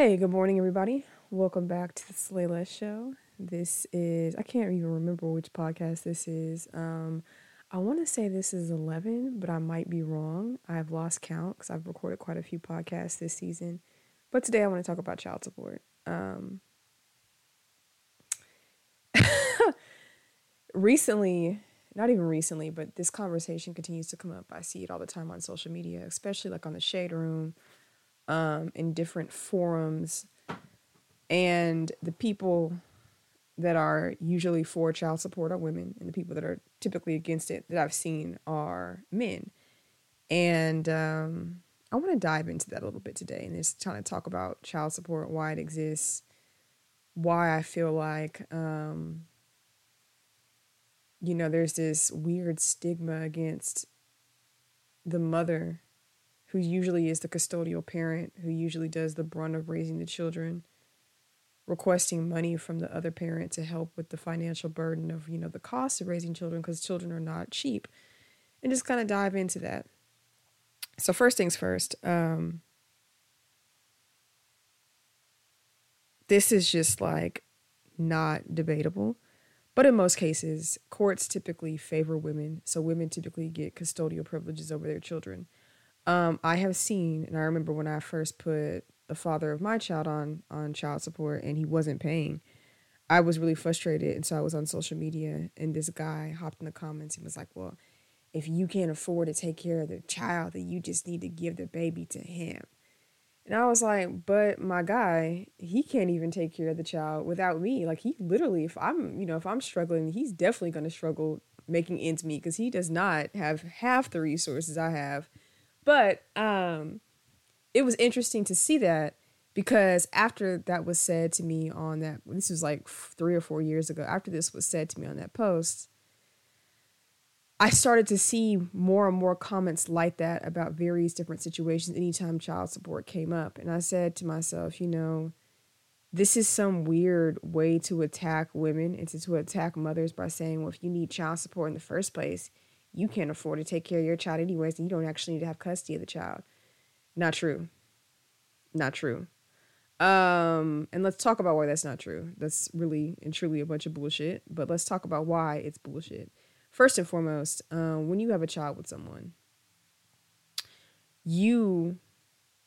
Hey, good morning, everybody. Welcome back to the Slayla Show. This is, I can't even remember which podcast this is. Um, I want to say this is 11, but I might be wrong. I've lost count because I've recorded quite a few podcasts this season. But today I want to talk about child support. Um, recently, not even recently, but this conversation continues to come up. I see it all the time on social media, especially like on the Shade Room um, in different forums. And the people that are usually for child support are women, and the people that are typically against it that I've seen are men. And um, I want to dive into that a little bit today and just kind of talk about child support, why it exists, why I feel like, um, you know, there's this weird stigma against the mother who usually is the custodial parent, who usually does the brunt of raising the children, requesting money from the other parent to help with the financial burden of, you know, the cost of raising children because children are not cheap. And just kind of dive into that. So first things first, um, this is just like not debatable. But in most cases, courts typically favor women. So women typically get custodial privileges over their children. Um, I have seen, and I remember when I first put the father of my child on on child support, and he wasn't paying. I was really frustrated, and so I was on social media, and this guy hopped in the comments and was like, "Well, if you can't afford to take care of the child, then you just need to give the baby to him." And I was like, "But my guy, he can't even take care of the child without me. Like he literally, if I'm, you know, if I'm struggling, he's definitely going to struggle making ends meet because he does not have half the resources I have." But um, it was interesting to see that because after that was said to me on that, this was like three or four years ago, after this was said to me on that post, I started to see more and more comments like that about various different situations anytime child support came up. And I said to myself, you know, this is some weird way to attack women and to, to attack mothers by saying, well, if you need child support in the first place, you can't afford to take care of your child anyways, and you don't actually need to have custody of the child. Not true. Not true. Um, and let's talk about why that's not true. That's really and truly a bunch of bullshit. But let's talk about why it's bullshit. First and foremost, um, when you have a child with someone, you,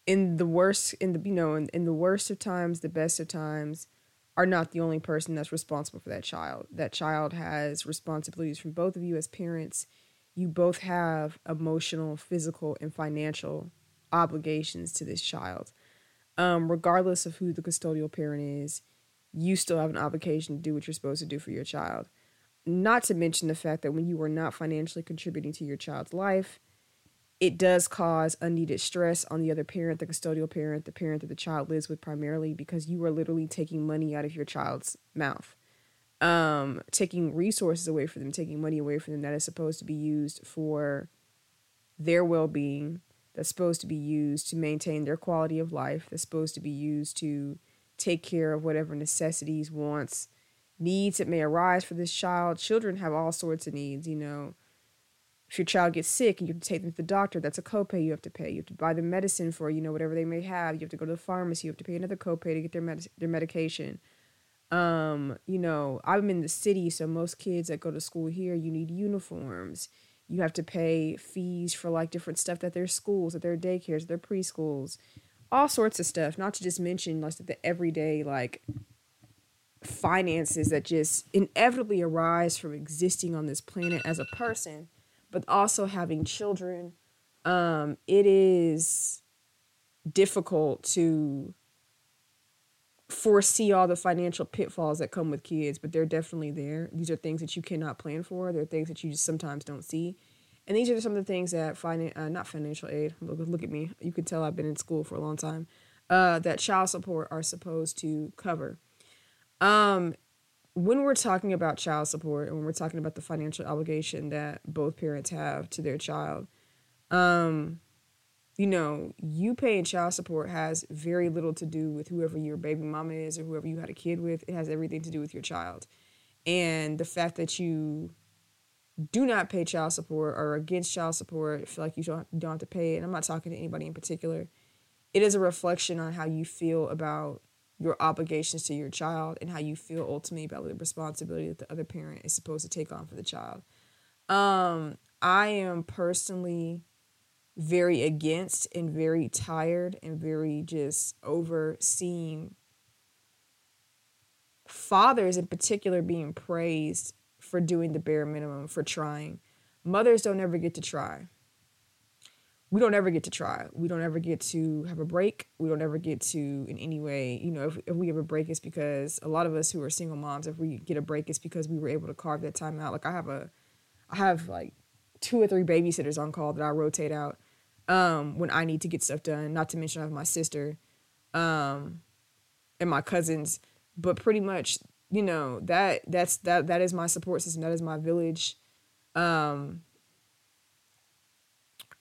in the worst, in the you know, in, in the worst of times, the best of times, are not the only person that's responsible for that child. That child has responsibilities from both of you as parents you both have emotional, physical, and financial obligations to this child. Um, regardless of who the custodial parent is, you still have an obligation to do what you're supposed to do for your child. Not to mention the fact that when you are not financially contributing to your child's life, it does cause unneeded stress on the other parent, the custodial parent, the parent that the child lives with primarily, because you are literally taking money out of your child's mouth um, taking resources away from them, taking money away from them that is supposed to be used for their well being, that's supposed to be used to maintain their quality of life, that's supposed to be used to take care of whatever necessities, wants, needs that may arise for this child. Children have all sorts of needs, you know. If your child gets sick and you have to take them to the doctor, that's a copay you have to pay. You have to buy them medicine for, you know, whatever they may have. You have to go to the pharmacy, you have to pay another copay to get their med- their medication um, you know, I'm in the city, so most kids that go to school here, you need uniforms. You have to pay fees for like different stuff at their schools, at their daycares, their preschools, all sorts of stuff. Not to just mention like the everyday like finances that just inevitably arise from existing on this planet as a person, but also having children. Um, it is difficult to foresee all the financial pitfalls that come with kids, but they're definitely there. These are things that you cannot plan for. They're things that you just sometimes don't see. And these are some of the things that finan- uh, not financial aid. Look, look at me. You can tell I've been in school for a long time. Uh, that child support are supposed to cover. Um, when we're talking about child support and when we're talking about the financial obligation that both parents have to their child, um, you know, you paying child support has very little to do with whoever your baby mama is or whoever you had a kid with. It has everything to do with your child. And the fact that you do not pay child support or against child support, feel like you don't, don't have to pay it. And I'm not talking to anybody in particular. it is a reflection on how you feel about your obligations to your child and how you feel ultimately about the responsibility that the other parent is supposed to take on for the child. Um, I am personally very against and very tired and very just overseeing fathers in particular being praised for doing the bare minimum, for trying. Mothers don't ever get to try. We don't ever get to try. We don't ever get to have a break. We don't ever get to, in any way, you know, if, if we have a break, it's because a lot of us who are single moms, if we get a break, it's because we were able to carve that time out. Like I have a, I have like two or three babysitters on call that I rotate out um, when I need to get stuff done. Not to mention I have my sister um, and my cousins. But pretty much you know that that's that that is my support system. That is my village. Um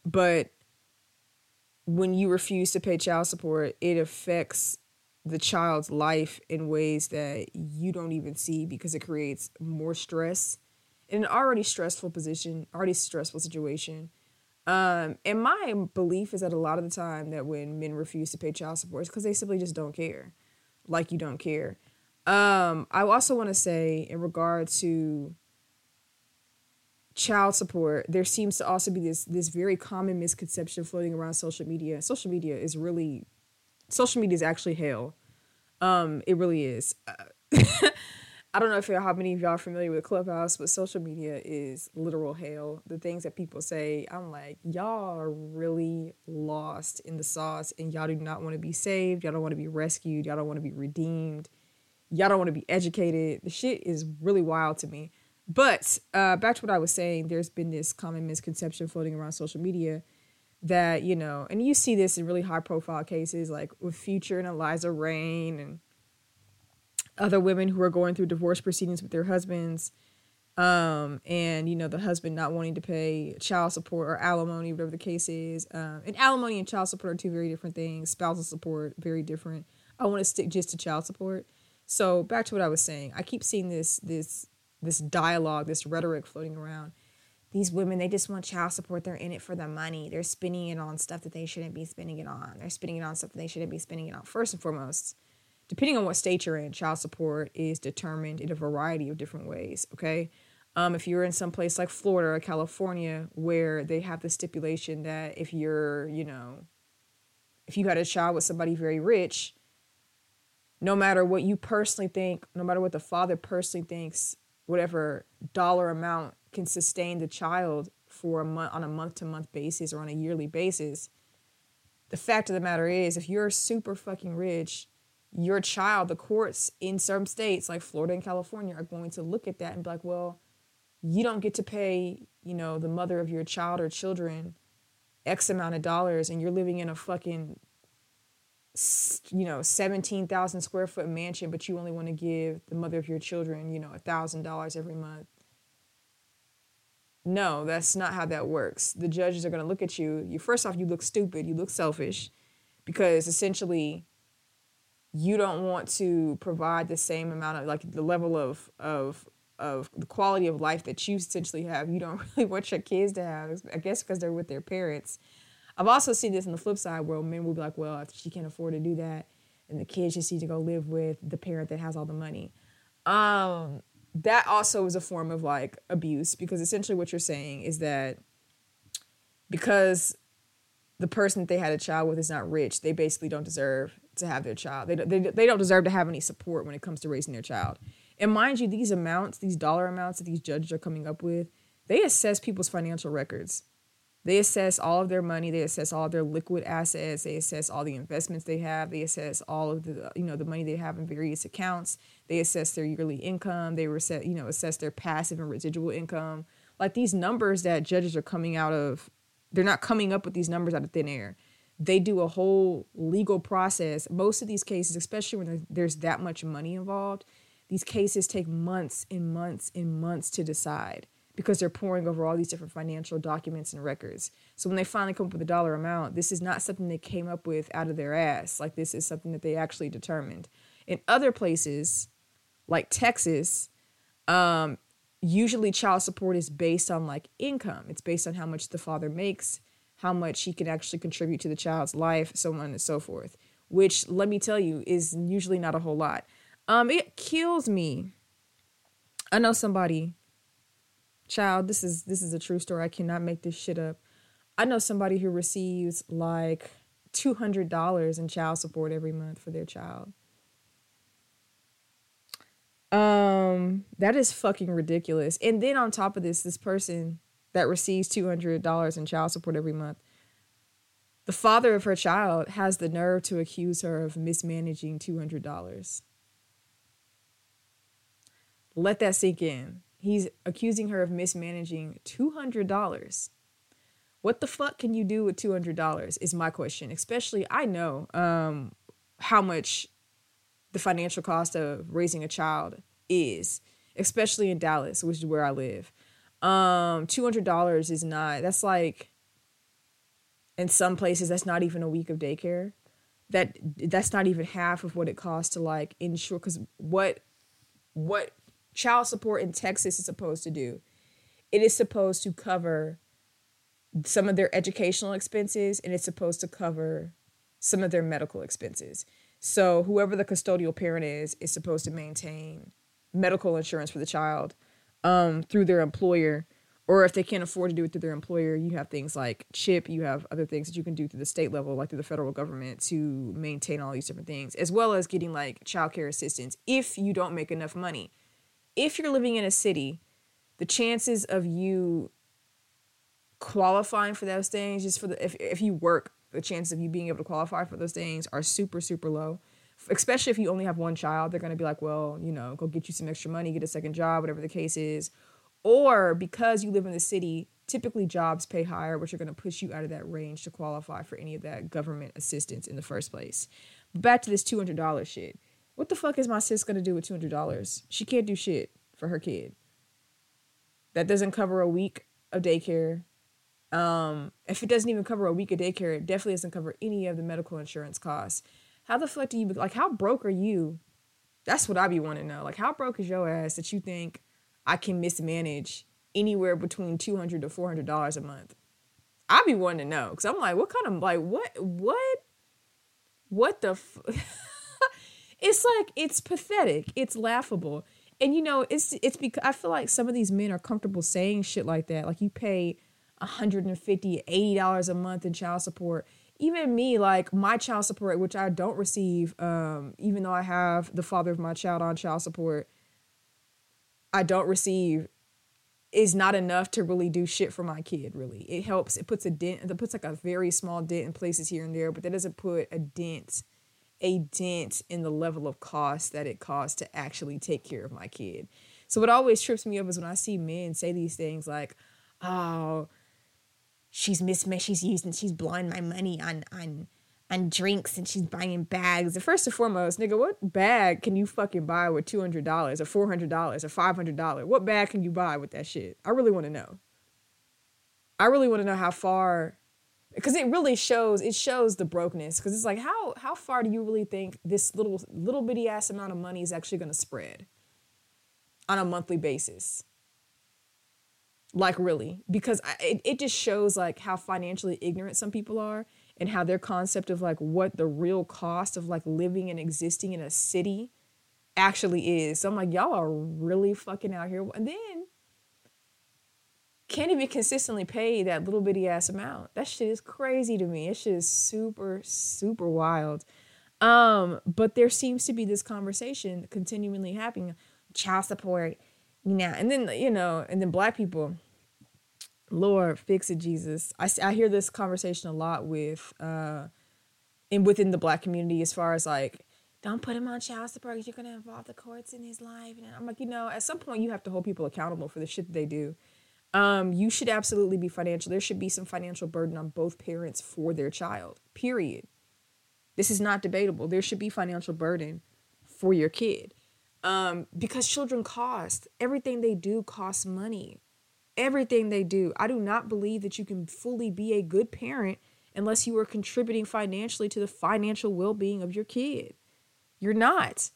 but when you refuse to pay child support it affects the child's life in ways that you don't even see because it creates more stress. In an already stressful position already stressful situation um and my belief is that a lot of the time that when men refuse to pay child support it's because they simply just don't care like you don't care. Um, I also want to say in regard to child support, there seems to also be this this very common misconception floating around social media. Social media is really social media is actually hell. Um, it really is. I don't know if how many of y'all are familiar with Clubhouse, but social media is literal hell. The things that people say, I'm like, y'all are really lost in the sauce, and y'all do not want to be saved. Y'all don't want to be rescued. Y'all don't want to be redeemed. Y'all don't want to be educated. The shit is really wild to me. But uh, back to what I was saying, there's been this common misconception floating around social media that, you know, and you see this in really high profile cases like with Future and Eliza Reign and other women who are going through divorce proceedings with their husbands um, and you know the husband not wanting to pay child support or alimony whatever the case is um, and alimony and child support are two very different things. Spousal support very different. I want to stick just to child support. So back to what i was saying i keep seeing this this this dialogue this rhetoric floating around. These women they just want child support. They're in it for the money. They're spending it on stuff that they shouldn't be spending it on. They're spending it on stuff that they shouldn't be spending it on first and foremost depending on what state you're in, child support is determined in a variety of different ways. Okay. Um, if you're in some place like Florida or California where they have the stipulation that if you're, you know, if you had a child with somebody very rich, no matter what you personally think, no matter what the father personally thinks, whatever dollar amount can sustain the child for a month on a month to month basis or on a yearly basis. The fact of the matter is, if you're super fucking rich, your child, the courts in some states like Florida and California are going to look at that and be like, well, you don't get to pay, you know, the mother of your child or children X amount of dollars and you're living in a fucking, you know, 17,000 square foot mansion, but you only want to give the mother of your children, you know, a thousand dollars every month. No, that's not how that works. The judges are going to look at you. You first off, you look stupid. You look selfish because essentially you don't want to provide the same amount of like the level of of of the quality of life that you essentially have. You don't really want your kids to have. I guess because they're with their parents. I've also seen this on the flip side where men will be like, well, she can't afford to do that, and the kids just need to go live with the parent that has all the money. Um, that also is a form of like abuse because essentially what you're saying is that because the person that they had a child with is not rich, they basically don't deserve to have their child. They, they, they don't deserve to have any support when it comes to raising their child. And mind you, these amounts, these dollar amounts that these judges are coming up with, they assess people's financial records. They assess all of their money. They assess all of their liquid assets. They assess all the investments they have. They assess all of the you know the money they have in various accounts. They assess their yearly income. They reset you know assess their passive and residual income. Like these numbers that judges are coming out of, they're not coming up with these numbers out of thin air they do a whole legal process. Most of these cases, especially when there's that much money involved, these cases take months and months and months to decide because they're pouring over all these different financial documents and records. So when they finally come up with a dollar amount, this is not something they came up with out of their ass. Like this is something that they actually determined. In other places, like Texas, um, usually child support is based on like income. It's based on how much the father makes how much he can actually contribute to the child's life, so on and so forth. Which, let me tell you, is usually not a whole lot. Um, it kills me. I know somebody, child. This is this is a true story. I cannot make this shit up. I know somebody who receives like two hundred dollars in child support every month for their child. Um, that is fucking ridiculous. And then on top of this, this person that receives $200 in child support every month, the father of her child has the nerve to accuse her of mismanaging $200. Let that sink in. He's accusing her of mismanaging $200. What the fuck can you do with $200 is my question. Especially, I know um, how much the financial cost of raising a child is, especially in Dallas, which is where I live. Um, two hundred dollars is not. That's like in some places that's not even a week of daycare. That that's not even half of what it costs to like insure. Because what what child support in Texas is supposed to do, it is supposed to cover some of their educational expenses and it's supposed to cover some of their medical expenses. So whoever the custodial parent is is supposed to maintain medical insurance for the child um, through their employer. Or if they can't afford to do it through their employer, you have things like CHIP, you have other things that you can do through the state level, like through the federal government to maintain all these different things, as well as getting like childcare assistance if you don't make enough money. If you're living in a city, the chances of you qualifying for those things, just for the if, if you work the chances of you being able to qualify for those things are super, super low. Especially if you only have one child, they're going to be like, well, you know, go get you some extra money, get a second job, whatever the case is. Or because you live in the city, typically jobs pay higher, which are going to push you out of that range to qualify for any of that government assistance in the first place. Back to this $200 shit. What the fuck is my sis going to do with $200? She can't do shit for her kid. That doesn't cover a week of daycare. Um, if it doesn't even cover a week of daycare, it definitely doesn't cover any of the medical insurance costs. How the fuck do you like? How broke are you? That's what I be wanting to know. Like, how broke is your ass that you think I can mismanage anywhere between two hundred to four hundred dollars a month? I be wanting to know because I'm like, what kind of like what what what the? F- it's like it's pathetic. It's laughable, and you know it's it's because I feel like some of these men are comfortable saying shit like that. Like you pay 150 80 dollars a month in child support. Even me like my child support which i don't receive um, even though i have the father of my child on child support i don't receive is not enough to really do shit for my kid really. It helps it puts a dent it puts like a very small dent in places here and there but that doesn't put a dent a dent in the level of cost that it costs to actually take care of my kid. So what always trips me up is when i see men say these things like oh she's mismatched. She's using, she's blowing my money on on on drinks and she's buying bags. And first and foremost, nigga, what bag can you fucking buy with two hundred dollars or four hundred dollars or five hundred dollars? What bag can you buy with that shit? I really want to know. I really want to know how far, because it really shows. It shows the brokenness. Because it's like, how how far do you really think this little little bitty ass amount of money is actually going to spread on a monthly basis? Like really because it, it just shows like how financially ignorant some people are and how their concept of like what the real cost of like living and existing in a city actually is. So i'm like y'all are really fucking out here. And then can't even consistently pay that little bitty ass amount. That shit is crazy to me. It is super super wild. Um but there seems to be this conversation continually happening. Child support know, and then you know, and then black people, Lord, fix it, Jesus. I, I hear this conversation a lot with, uh, and within the black community as far as like, don't put him on child support because you're gonna involve the courts in his life. And I'm like, you know, at some point you have to hold people accountable for the shit that they do. Um, you should absolutely be financial. There should be some financial burden on both parents for their child. Period. This is not debatable. There should be financial burden for your kid um, because children cost. Everything they do costs money. Everything they do. I do not believe that you can fully be a good parent unless you are contributing financially to the financial well being of your kid. You're not.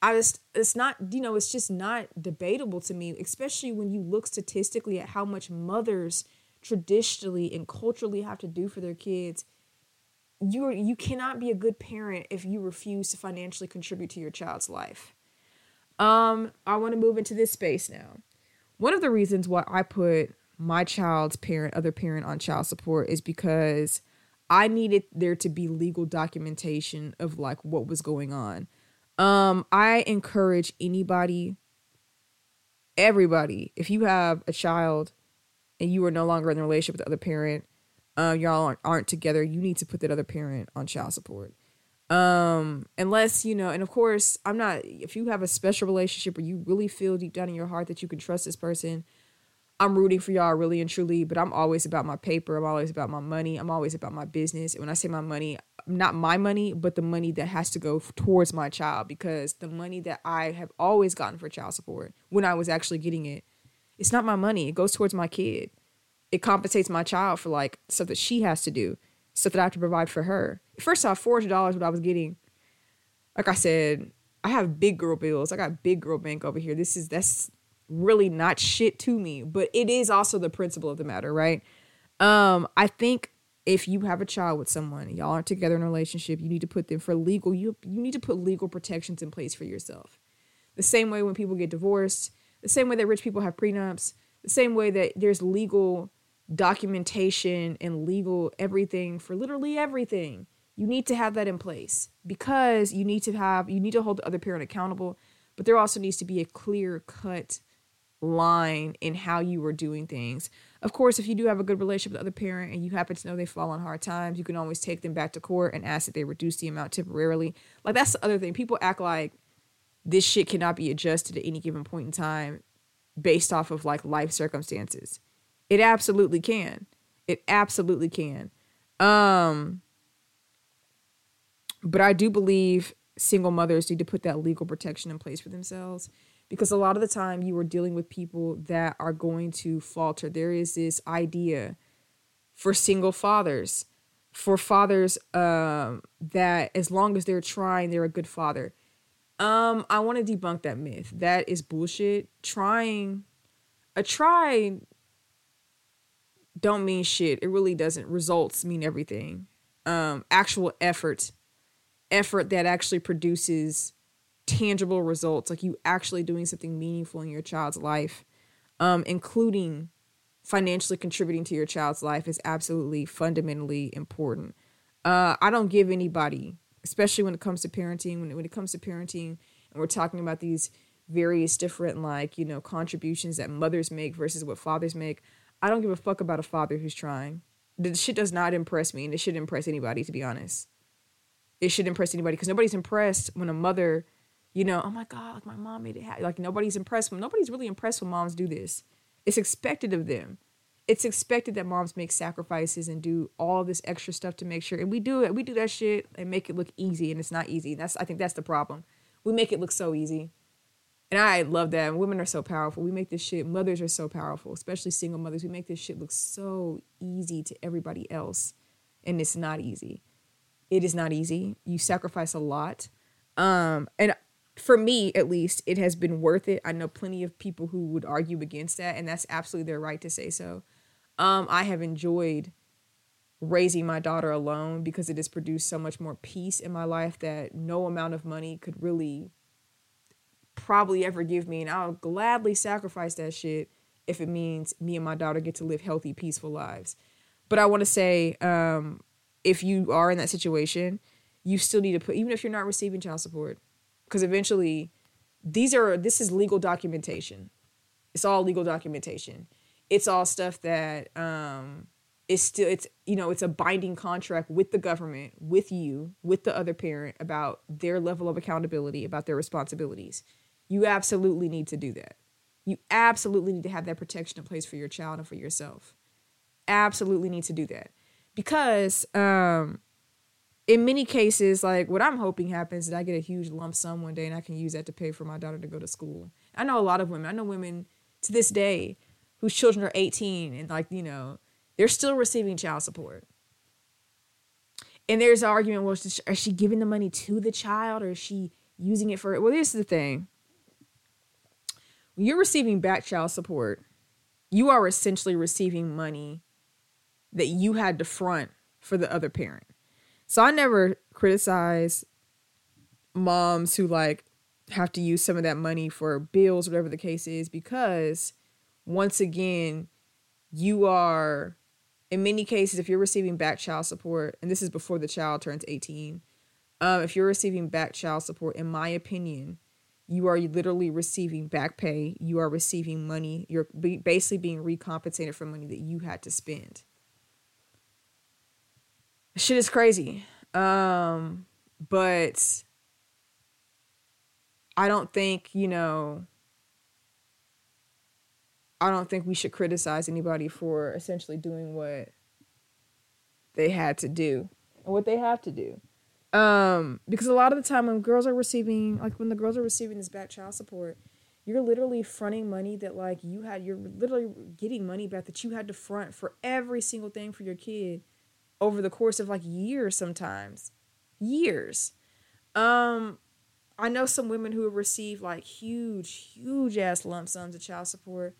I just, it's not, you know, it's just not debatable to me, especially when you look statistically at how much mothers traditionally and culturally have to do for their kids, you you cannot be a good parent if you refuse to financially contribute to your child's life. Um, I want to move into this space now. One of the reasons why I put my child's parent, other parent on child support is because I needed there to be legal documentation of like what was going on. Um, I encourage anybody, everybody, if you have a child and you are no longer in a relationship with the other parent, uh, y'all aren't, aren't together, you need to put that other parent on child support. Um, unless, you know, and of course, I'm not, if you have a special relationship or you really feel deep down in your heart that you can trust this person, I'm rooting for y'all really and truly, but I'm always about my paper. I'm always about my money. I'm always about my business. And when I say my money, not my money, but the money that has to go towards my child because the money that I have always gotten for child support when I was actually getting it, it's not my money. It goes towards my kid it compensates my child for like stuff that she has to do, stuff that I have to provide for her. First off, four hundred dollars what I was getting. Like I said, I have big girl bills. I got big girl bank over here. This is that's really not shit to me, but it is also the principle of the matter, right? Um, I think if you have a child with someone, y'all aren't together in a relationship, you need to put them for legal. You you need to put legal protections in place for yourself. The same way when people get divorced, the same way that rich people have prenups, the same way that there's legal documentation and legal everything for literally everything. You need to have that in place because you need to have you need to hold the other parent accountable, but there also needs to be a clear cut line in how you are doing things. Of course, if you do have a good relationship with the other parent and you happen to know they fall on hard times, you can always take them back to court and ask that they reduce the amount temporarily. Like that's the other thing. People act like this shit cannot be adjusted at any given point in time based off of like life circumstances. It absolutely can. It absolutely can. Um but I do believe single mothers need to put that legal protection in place for themselves because a lot of the time you are dealing with people that are going to falter. There is this idea for single fathers, for fathers um, that as long as they're trying, they're a good father. Um, I want to debunk that myth. That is bullshit. Trying, a try don't mean shit. It really doesn't. Results mean everything. Um, actual effort, effort that actually produces tangible results, like you actually doing something meaningful in your child's life, um, including financially contributing to your child's life, is absolutely fundamentally important. Uh, I don't give anybody, especially when it comes to parenting, when, when it comes to parenting, and we're talking about these various different like you know contributions that mothers make versus what fathers make I don't give a fuck about a father who's trying. The shit does not impress me, and it shouldn't impress anybody, to be honest. It should impress anybody because nobody's impressed when a mother, you know, oh my god, like my mom made it happen. Like nobody's impressed when nobody's really impressed when moms do this. It's expected of them. It's expected that moms make sacrifices and do all this extra stuff to make sure. And we do it. We do that shit and make it look easy, and it's not easy. That's I think that's the problem. We make it look so easy. And I love that. Women are so powerful. We make this shit, mothers are so powerful, especially single mothers. We make this shit look so easy to everybody else. And it's not easy. It is not easy. You sacrifice a lot. Um, and for me, at least, it has been worth it. I know plenty of people who would argue against that, and that's absolutely their right to say so. Um, I have enjoyed raising my daughter alone because it has produced so much more peace in my life that no amount of money could really probably ever give me, and I'll gladly sacrifice that shit if it means me and my daughter get to live healthy, peaceful lives. But I want to say, um, if you are in that situation, you still need to put, even if you're not receiving child support, because eventually, these are this is legal documentation. It's all legal documentation. It's all stuff that um, is still it's you know it's a binding contract with the government, with you, with the other parent about their level of accountability, about their responsibilities you absolutely need to do that. You absolutely need to have that protection in place for your child and for yourself. Absolutely need to do that. Because um in many cases, like what I'm hoping happens is I get a huge lump sum one day and I can use that to pay for my daughter to go to school. I know a lot of women. I know women to this day whose children are 18 and like, you know, they're still receiving child support. And there's an argument, well, is she giving the money to the child or is she using it for, well, this is the thing when you're receiving back child support, you are essentially receiving money that you had to front for the other parent. So I never criticize moms who like have to use some of that money for bills, whatever the case is, because once again, you are in many cases, if you're receiving back child support, and this is before the child turns 18, um, if you're receiving back child support, in my opinion, you are literally receiving back pay. You are receiving money. You're basically being recompensated for money that you had to spend. Shit is crazy. Um, but I don't think, you know, I don't think we should criticize anybody for essentially doing what they had to do and what they have to do. Um, because a lot of the time when girls are receiving, like when the girls are receiving this back child support, you're literally fronting money that like you had, you're literally getting money back that you had to front for every single thing for your kid over the course of like years sometimes. Years. Um, I know some women who have received like huge, huge ass lump sums of child support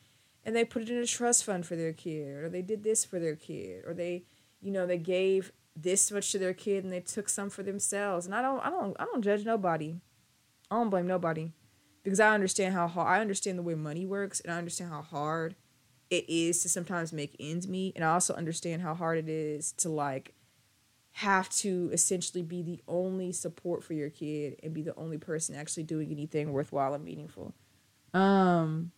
and they put it in a trust fund for their kid or they did this for their kid or they you know they gave this much to their kid and they took some for themselves and i don't i don't i don't judge nobody i don't blame nobody because i understand how hard i understand the way money works and i understand how hard it is to sometimes make ends meet and i also understand how hard it is to like have to essentially be the only support for your kid and be the only person actually doing anything worthwhile and meaningful um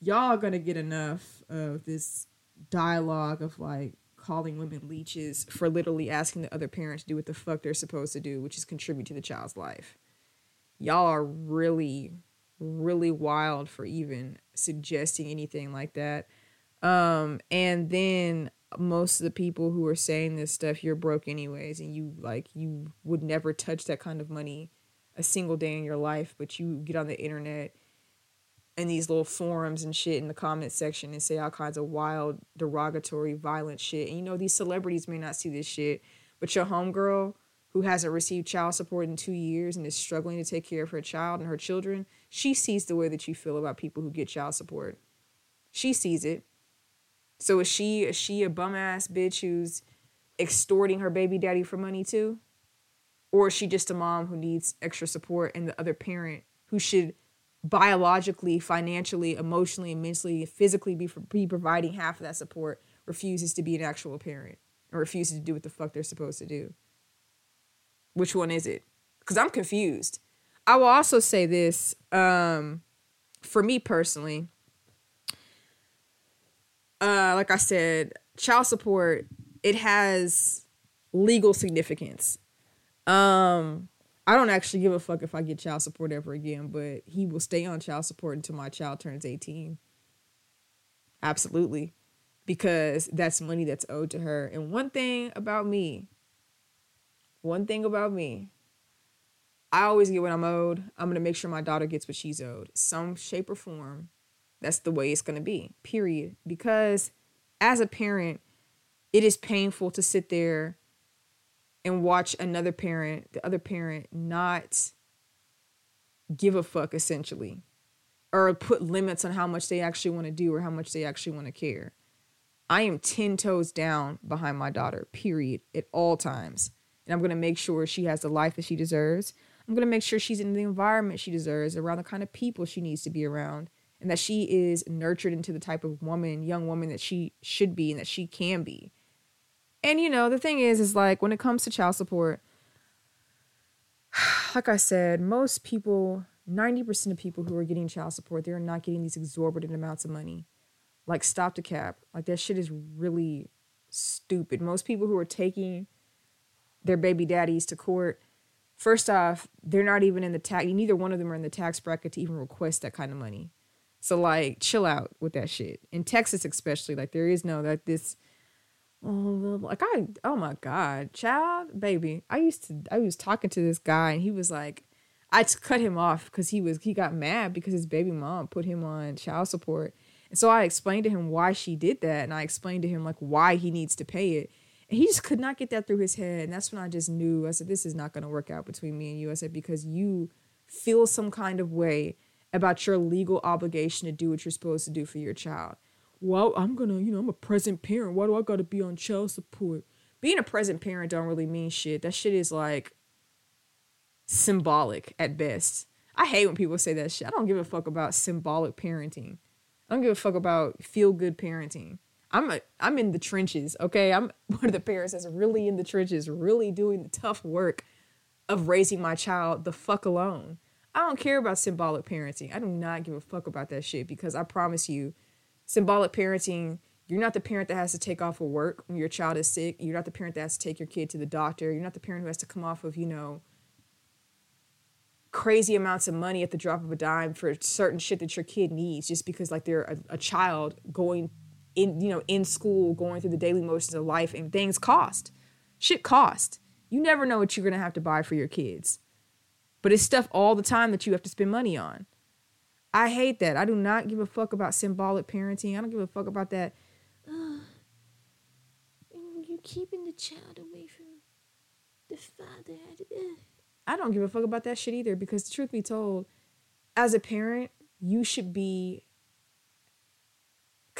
y'all are gonna get enough of this dialogue of like calling women leeches for literally asking the other parent to do what the fuck they're supposed to do, which is contribute to the child's life. Y'all are really, really wild for even suggesting anything like that. Um, and then most of the people who are saying this stuff, you're broke anyways, and you like you would never touch that kind of money a single day in your life, but you get on the internet in these little forums and shit in the comment section and say all kinds of wild, derogatory, violent shit. And you know, these celebrities may not see this shit, but your homegirl who hasn't received child support in two years and is struggling to take care of her child and her children, she sees the way that you feel about people who get child support. She sees it. So is she is she a bum ass bitch who's extorting her baby daddy for money too? Or is she just a mom who needs extra support and the other parent who should biologically, financially, emotionally, mentally, physically be, be providing half of that support refuses to be an actual parent and refuses to do what the fuck they're supposed to do. Which one is it? Because I'm confused. I will also say this um, for me personally, uh, like I said, child support, it has legal significance. Um, I don't actually give a fuck if I get child support ever again, but he will stay on child support until my child turns 18. Absolutely. Because that's money that's owed to her. And one thing about me, one thing about me, I always get what I'm owed. I'm to make sure my daughter gets what she's owed. Some shape or form. That's the way it's to be, period. Because as a parent, it is painful to sit there and watch another parent, the other parent, not give a fuck essentially or put limits on how much they actually want to do or how much they actually want to care. I am 10 toes down behind my daughter, period, at all times. And I'm going to make sure she has the life that she deserves. I'm going to make sure she's in the environment she deserves, around the kind of people she needs to be around, and that she is nurtured into the type of woman, young woman that she should be and that she can be. And you know, the thing is, is like when it comes to child support, like I said, most people, 90% of people who are getting child support, they're not getting these exorbitant amounts of money. Like stop the cap. Like that shit is really stupid. Most people who are taking their baby daddies to court, first off, they're not even in the tax neither one of them are in the tax bracket to even request that kind of money. So like chill out with that shit. In Texas especially, like there is no that this Oh, like I, oh my God, child, baby. I used to, I was talking to this guy and he was like, I cut him off because he was, he got mad because his baby mom put him on child support. And so I explained to him why she did that. And I explained to him like why he needs to pay it. He just could not get that through his head. And that's when I just knew, I said, this is not going to work out between me and you. I said, because you feel some kind of way about your legal obligation to do what you're supposed to do for your child well, I'm gonna, you know, I'm a present parent. Why do I gotta be on child support? Being a present parent don't really mean shit. That shit is like symbolic at best. I hate when people say that shit. I don't give a fuck about symbolic parenting. I don't give a fuck about feel good parenting. I'm a, I'm in the trenches, okay? I'm one of the parents that's really in the trenches, really doing the tough work of raising my child the fuck alone. I don't care about symbolic parenting. I do not give a fuck about that shit because I promise you, symbolic parenting, you're not the parent that has to take off of work when your child is sick. You're not the parent that has to take your kid to the doctor. You're not the parent who has to come off of, you know, crazy amounts of money at the drop of a dime for certain shit that your kid needs just because like they're a, a child going in you know in school going through the daily motions of life and things cost. Shit cost. You never know what you're going to have to buy for your kids. But it's stuff all the time that you have to spend money on. I hate that. I do not give a fuck about symbolic parenting. I don't give a fuck about that. Uh, you're keeping the child away from the father I don't give a fuck about that shit either because the truth be told, as a parent, you should be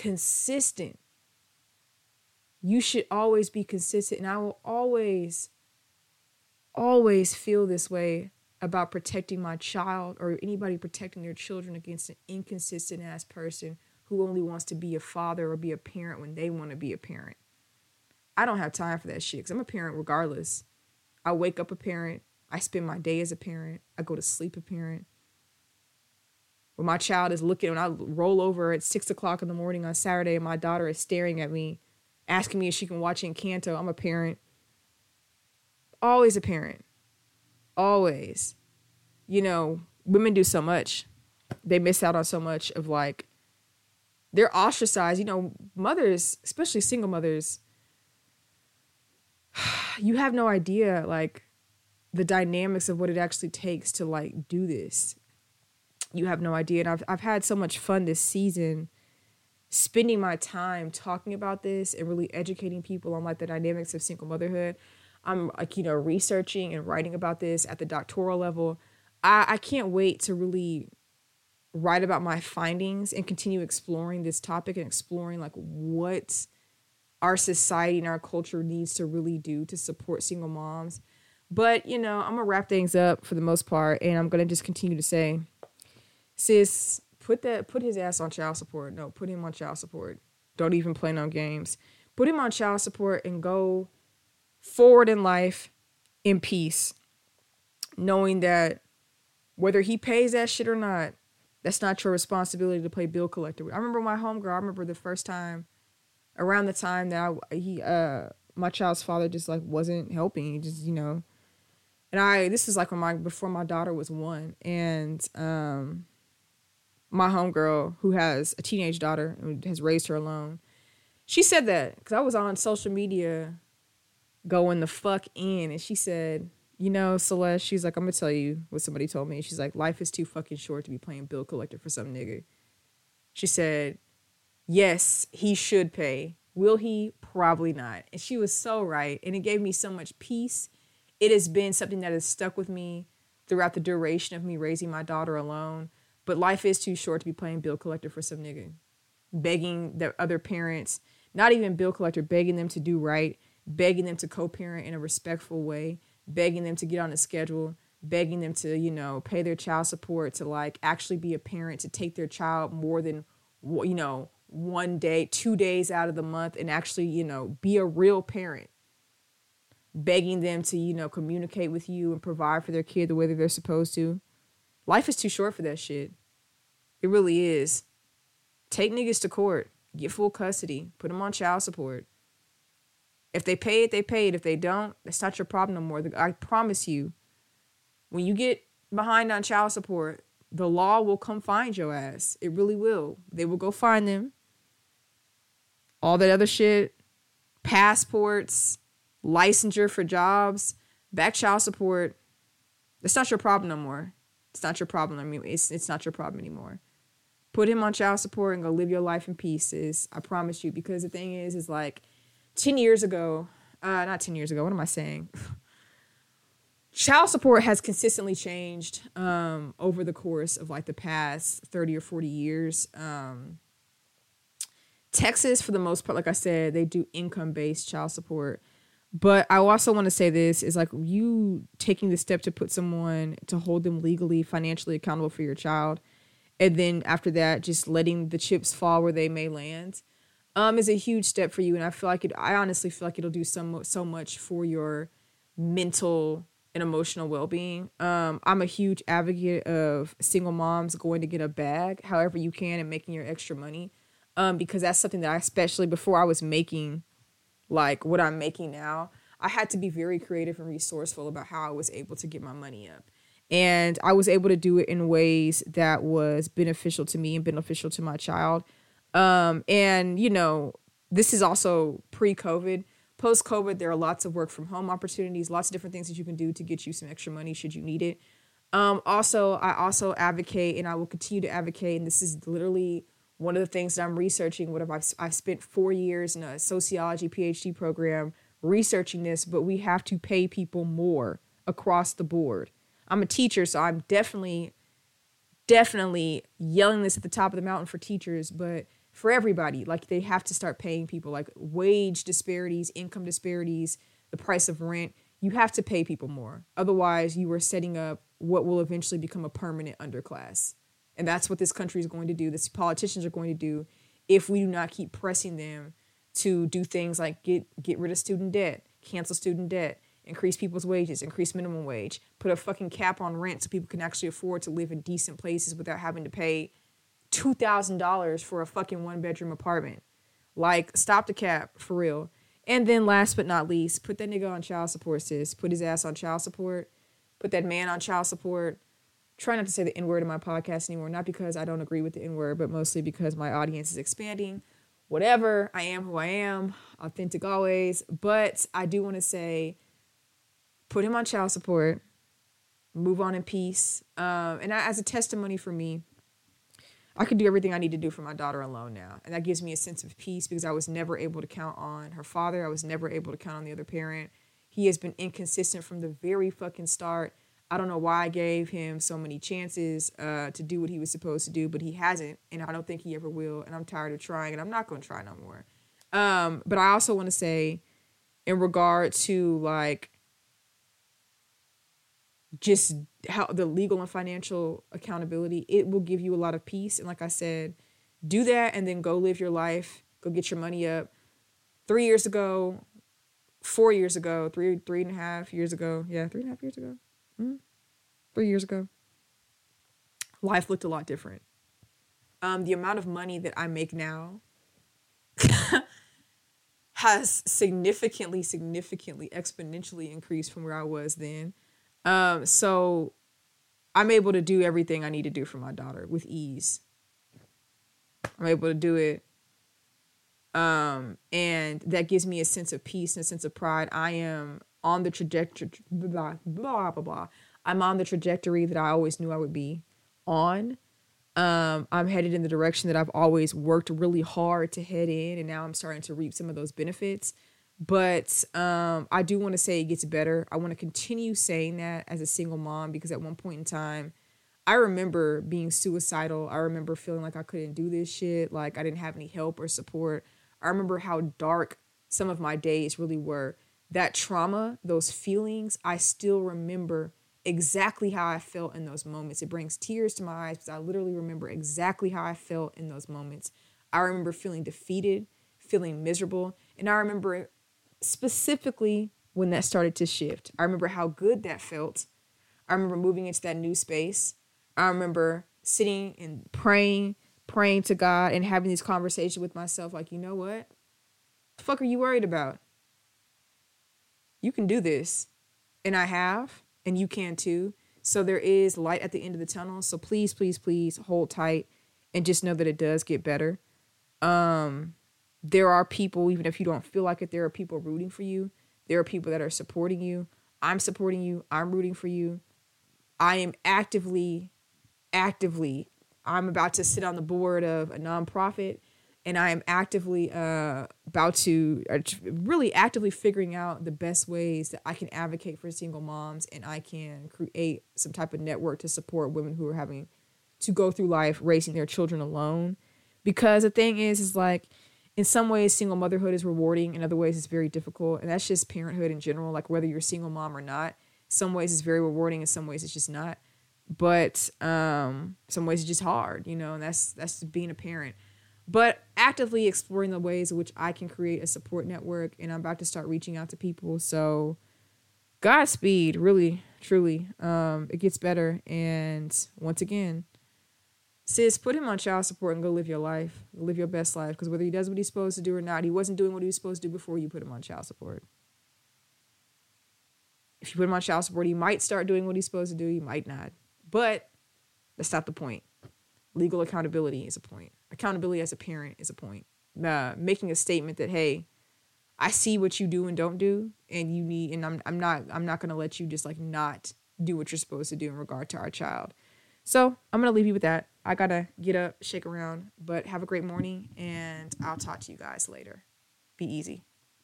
consistent. You should always be consistent. And I will always, always feel this way about protecting my child or anybody protecting their children against an inconsistent ass person who only wants to be a father or be a parent when they want to be a parent. I don't have time for that shit because I'm a parent regardless. I wake up a parent. I spend my day as a parent. I go to sleep a parent. When my child is looking, when I roll over at six o'clock in the morning on Saturday and my daughter is staring at me, asking me if she can watch Encanto, I'm a parent. Always a parent. Always. You know, women do so much. They miss out on so much of like, they're ostracized. You know, mothers, especially single mothers, you have no idea like the dynamics of what it actually takes to like do this. You have no idea. And I've I've had so much fun this season spending my time talking about this and really educating people on like the dynamics of single motherhood. I'm like, you know, researching and writing about this at the doctoral level. I, I can't wait to really write about my findings and continue exploring this topic and exploring like what our society and our culture needs to really do to support single moms but, you know, I'm to wrap things up for the most part. And I'm to just continue to say, sis, put that, put his ass on child support. No, put him on child support. Don't even play no games. Put him on child support and go forward in life in peace, knowing that whether he pays that shit or not, that's not your responsibility to play bill collector. I remember my homegirl. I remember the first time, around the time that I, he, uh, my child's father just like wasn't helping. He just, you know, and I this is like when my before my daughter was one, and um, my homegirl who has a teenage daughter and has raised her alone, she said that because I was on social media going the fuck in, and she said, you know, Celeste, she's like, I'm gonna tell you what somebody told me. She's like, life is too fucking short to be playing bill collector for some nigga. She said, yes, he should pay. Will he? Probably not. And she was so right, and it gave me so much peace it has been something that has stuck with me throughout the duration of me raising my daughter alone. But life is too short to be playing bill collector for some nigga. Begging the other parents, not even bill collector, begging them to do right, begging them to co parent in a respectful way, begging them to get on a schedule, begging them to, you know, pay their child support, to like actually be a parent, to take their child more than, you know, one day, two days out of the month and actually, you know, be a real parent begging them to, you know, communicate with you and provide for their kid the way that they're supposed to. Life is too short for that shit. It really is. Take niggas to court, get full custody, put them on child support. If they pay it, they pay it. If they don't, that's not your problem no more. I promise you, when you get behind on child support, the law will come find your ass. It really will. They will go find them. All that other shit, passports, licensure for jobs, back child support. It's not your problem no more. It's not your problem. I mean, it's it's not your problem anymore. Put him on child support and go live your life in pieces. I promise you. Because the thing is, is like ten years ago, uh, not ten years ago. What am I saying? child support has consistently changed um, over the course of like the past 30 or 40 years um, Texas, for the most part, like I said, they do income based child support. But I also want to say this is like you taking the step to put someone to hold them legally, financially accountable for your child. And then after that, just letting the chips fall where they may land um, is a huge step for you. And I feel like it, I honestly feel like it'll do so, so much for your mental and emotional well-being. Um, I'm a huge advocate of single moms going to get a bag however you can and making your extra money. Um, because that's something that I especially before I was making like what I'm making now, I had to be very creative and resourceful about how I was able to get my money up. And I was able to do it in ways that was beneficial to me and beneficial to my child. Um, and, you know, this is also pre COVID. Post COVID, there are lots of work from home opportunities, lots of different things that you can do to get you some extra money should you need it. Um, also, I also advocate and I will continue to advocate, and this is literally one of the things that I'm researching, whatever I've, I've spent four years in a sociology PhD program researching this, but we have to pay people more across the board. I'm a teacher, so I'm definitely, definitely yelling this at the top of the mountain for teachers, but for everybody, like they have to start paying people, like wage disparities, income disparities, the price of rent. You have to pay people more. Otherwise, you are setting up what will eventually become a permanent underclass. And that's what this country is going to do. This politicians are going to do if we do not keep pressing them to do things like get get rid of student debt, cancel student debt, increase people's wages, increase minimum wage, put a fucking cap on rent so people can actually afford to live in decent places without having to pay two thousand dollars for a fucking one bedroom apartment. Like, stop the cap for real. And then last but not least, put that nigga on child support, sis. Put his ass on child support. Put that man on child support try not to say the N word in my podcast anymore, not because I don't agree with the N word, but mostly because my audience is expanding. Whatever, I am who I am, authentic always. But I do want to say, put him on child support, move on in peace. Um, and as a testimony for me, I could do everything I need to do for my daughter alone now. And that gives me a sense of peace because I was never able to count on her father. I was never able to count on the other parent. He has been inconsistent from the very fucking start. I don't know why I gave him so many chances uh, to do what he was supposed to do, but he hasn't, and I don't think he ever will. And I'm tired of trying, and I'm not going to try no more. Um, but I also want to say, in regard to like just how the legal and financial accountability, it will give you a lot of peace. And like I said, do that and then go live your life, go get your money up. Three years ago, four years ago, three three and a half years ago, yeah, three and a half years ago mm, three years ago, life looked a lot different. Um, the amount of money that I make now has significantly, significantly, exponentially increased from where I was then. Um, so I'm able to do everything I need to do for my daughter with ease. I'm able to do it. Um, and that gives me a sense of peace and a sense of pride. I am on the trajectory, blah, blah, blah, blah. I'm on the trajectory that I always knew I would be on. Um, I'm headed in the direction that I've always worked really hard to head in, and now I'm starting to reap some of those benefits. But um, I do want to say it gets better. I want to continue saying that as a single mom because at one point in time, I remember being suicidal. I remember feeling like I couldn't do this shit, like I didn't have any help or support. I remember how dark some of my days really were that trauma, those feelings, I still remember exactly how I felt in those moments. It brings tears to my eyes because I literally remember exactly how I felt in those moments. I remember feeling defeated, feeling miserable, and I remember specifically when that started to shift. I remember how good that felt. I remember moving into that new space. I remember sitting and praying, praying to God and having these conversations with myself like, you know what? The fuck are you worried about? you can do this. And I have, and you can too. So there is light at the end of the tunnel. So please, please, please hold tight and just know that it does get better. Um, there are people, even if you don't feel like it, there are people rooting for you. There are people that are supporting you. I'm supporting you. I'm rooting for you. I am actively, actively, I'm about to sit on the board of a nonprofit and I am actively uh, about to uh, really actively figuring out the best ways that I can advocate for single moms and I can create some type of network to support women who are having to go through life raising their children alone. Because the thing is, is like in some ways single motherhood is rewarding. In other ways it's very difficult. And that's just parenthood in general. Like whether you're a single mom or not some ways it's very rewarding in some ways it's just not. But um some ways it's just hard you know and that's that's being a parent. But actively exploring the ways in which i can create a support network and i'm about to start reaching out to people. So godspeed really truly. Um it gets better. And once again sis, put him on child support and go live your life, live your best life. Because whether he does what he's supposed to do or not, he wasn't doing what he was supposed to do before you put him on child support. If you put him on child support, he might start doing what he's supposed to do. He might not. But that's not the point. Legal accountability is a point. Accountability as a parent is a point. Uh, making a statement that, hey, I see what you do and don't do, and you need, and I'm, I'm not, I'm not gonna let you just like not do what you're supposed to do in regard to our child. So I'm gonna leave you with that. I gotta get up, shake around, but have a great morning, and I'll talk to you guys later. Be easy.